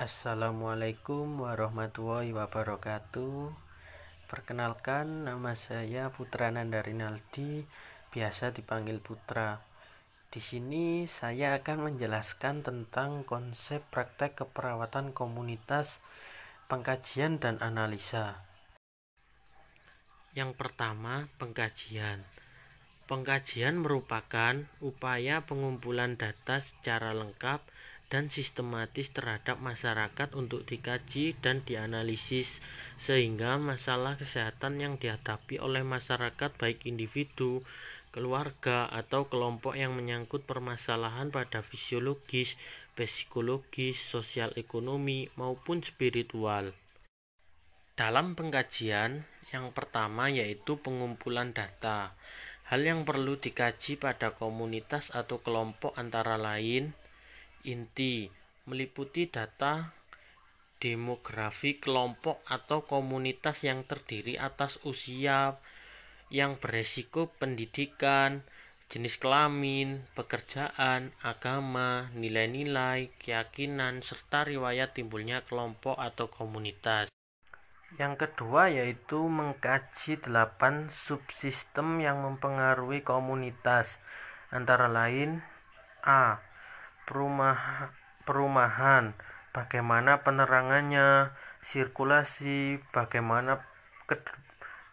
Assalamualaikum warahmatullahi wabarakatuh. Perkenalkan, nama saya Putra Nanda Rinaldi, biasa dipanggil Putra. Di sini saya akan menjelaskan tentang konsep praktek keperawatan komunitas, pengkajian dan analisa. Yang pertama, pengkajian. Pengkajian merupakan upaya pengumpulan data secara lengkap dan sistematis terhadap masyarakat untuk dikaji dan dianalisis sehingga masalah kesehatan yang dihadapi oleh masyarakat baik individu, keluarga atau kelompok yang menyangkut permasalahan pada fisiologis, psikologis, sosial ekonomi maupun spiritual. Dalam pengkajian yang pertama yaitu pengumpulan data. Hal yang perlu dikaji pada komunitas atau kelompok antara lain inti meliputi data demografi kelompok atau komunitas yang terdiri atas usia yang beresiko pendidikan, jenis kelamin, pekerjaan, agama, nilai-nilai, keyakinan, serta riwayat timbulnya kelompok atau komunitas. Yang kedua yaitu mengkaji delapan subsistem yang mempengaruhi komunitas, antara lain A perumah, perumahan, bagaimana penerangannya, sirkulasi, bagaimana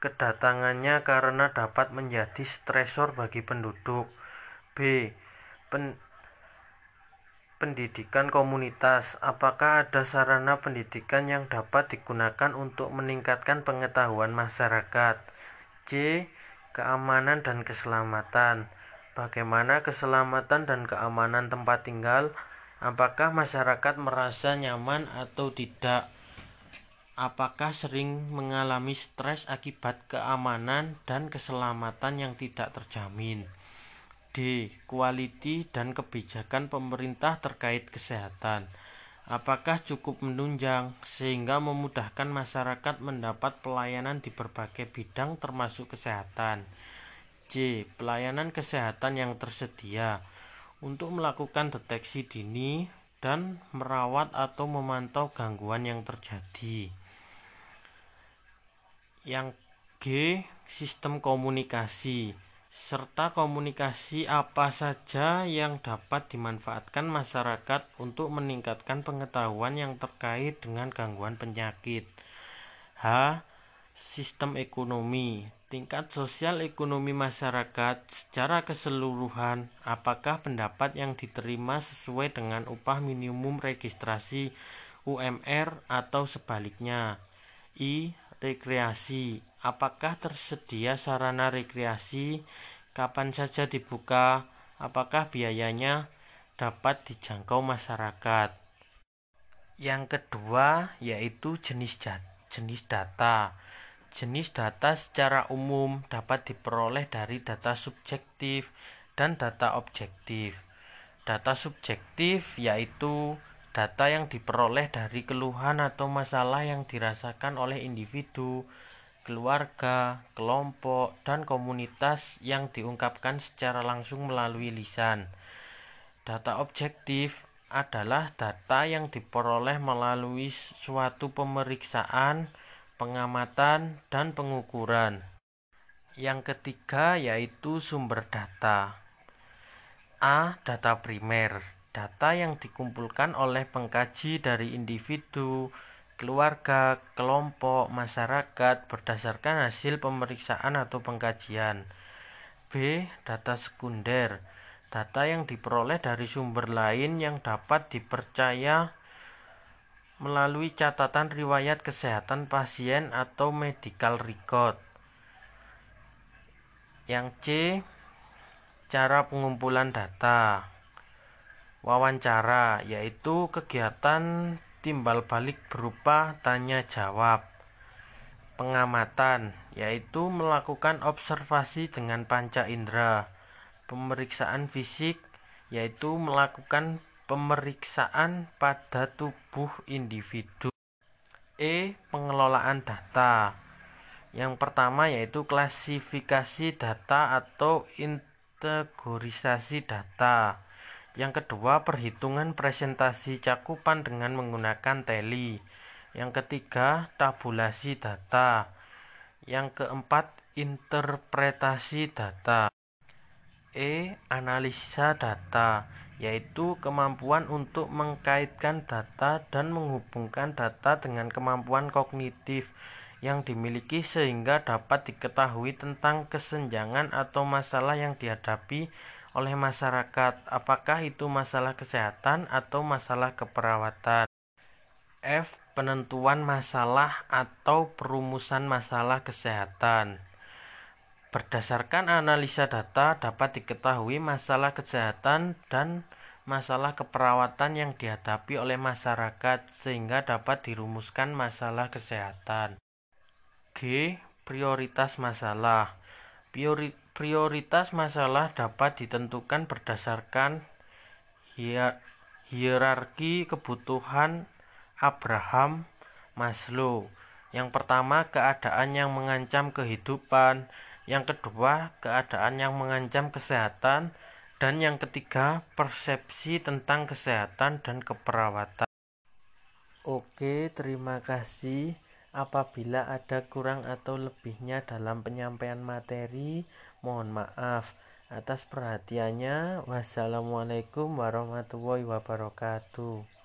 kedatangannya karena dapat menjadi stresor bagi penduduk. B. Pen, pendidikan komunitas. Apakah ada sarana pendidikan yang dapat digunakan untuk meningkatkan pengetahuan masyarakat? C. Keamanan dan keselamatan. Bagaimana keselamatan dan keamanan tempat tinggal? Apakah masyarakat merasa nyaman atau tidak? Apakah sering mengalami stres akibat keamanan dan keselamatan yang tidak terjamin? D. Kualiti dan kebijakan pemerintah terkait kesehatan. Apakah cukup menunjang sehingga memudahkan masyarakat mendapat pelayanan di berbagai bidang termasuk kesehatan? C. Pelayanan kesehatan yang tersedia untuk melakukan deteksi dini dan merawat atau memantau gangguan yang terjadi. Yang G. Sistem komunikasi serta komunikasi apa saja yang dapat dimanfaatkan masyarakat untuk meningkatkan pengetahuan yang terkait dengan gangguan penyakit. H. Sistem ekonomi tingkat sosial ekonomi masyarakat secara keseluruhan, apakah pendapat yang diterima sesuai dengan upah minimum registrasi UMR atau sebaliknya? I. Rekreasi, apakah tersedia sarana rekreasi? Kapan saja dibuka? Apakah biayanya dapat dijangkau masyarakat? Yang kedua yaitu jenis jenis data Jenis data secara umum dapat diperoleh dari data subjektif dan data objektif. Data subjektif yaitu data yang diperoleh dari keluhan atau masalah yang dirasakan oleh individu, keluarga, kelompok, dan komunitas yang diungkapkan secara langsung melalui lisan. Data objektif adalah data yang diperoleh melalui suatu pemeriksaan pengamatan, dan pengukuran. Yang ketiga yaitu sumber data. A. Data primer. Data yang dikumpulkan oleh pengkaji dari individu, keluarga, kelompok, masyarakat berdasarkan hasil pemeriksaan atau pengkajian. B. Data sekunder. Data yang diperoleh dari sumber lain yang dapat dipercaya melalui catatan riwayat kesehatan pasien atau medical record. Yang C, cara pengumpulan data. Wawancara yaitu kegiatan timbal balik berupa tanya jawab. Pengamatan yaitu melakukan observasi dengan panca indera. Pemeriksaan fisik yaitu melakukan pemeriksaan pada tubuh individu. E. Pengelolaan data. Yang pertama yaitu klasifikasi data atau integorisasi data. Yang kedua, perhitungan presentasi cakupan dengan menggunakan teli. Yang ketiga, tabulasi data. Yang keempat, interpretasi data. E. Analisa data, yaitu kemampuan untuk mengkaitkan data dan menghubungkan data dengan kemampuan kognitif yang dimiliki sehingga dapat diketahui tentang kesenjangan atau masalah yang dihadapi oleh masyarakat, apakah itu masalah kesehatan atau masalah keperawatan. F. Penentuan masalah atau perumusan masalah kesehatan. Berdasarkan analisa data dapat diketahui masalah kesehatan dan masalah keperawatan yang dihadapi oleh masyarakat sehingga dapat dirumuskan masalah kesehatan. G. Prioritas masalah. Prioritas masalah dapat ditentukan berdasarkan hierarki kebutuhan Abraham Maslow. Yang pertama, keadaan yang mengancam kehidupan, yang kedua keadaan yang mengancam kesehatan, dan yang ketiga persepsi tentang kesehatan dan keperawatan. Oke, terima kasih. Apabila ada kurang atau lebihnya dalam penyampaian materi, mohon maaf atas perhatiannya. Wassalamualaikum warahmatullahi wabarakatuh.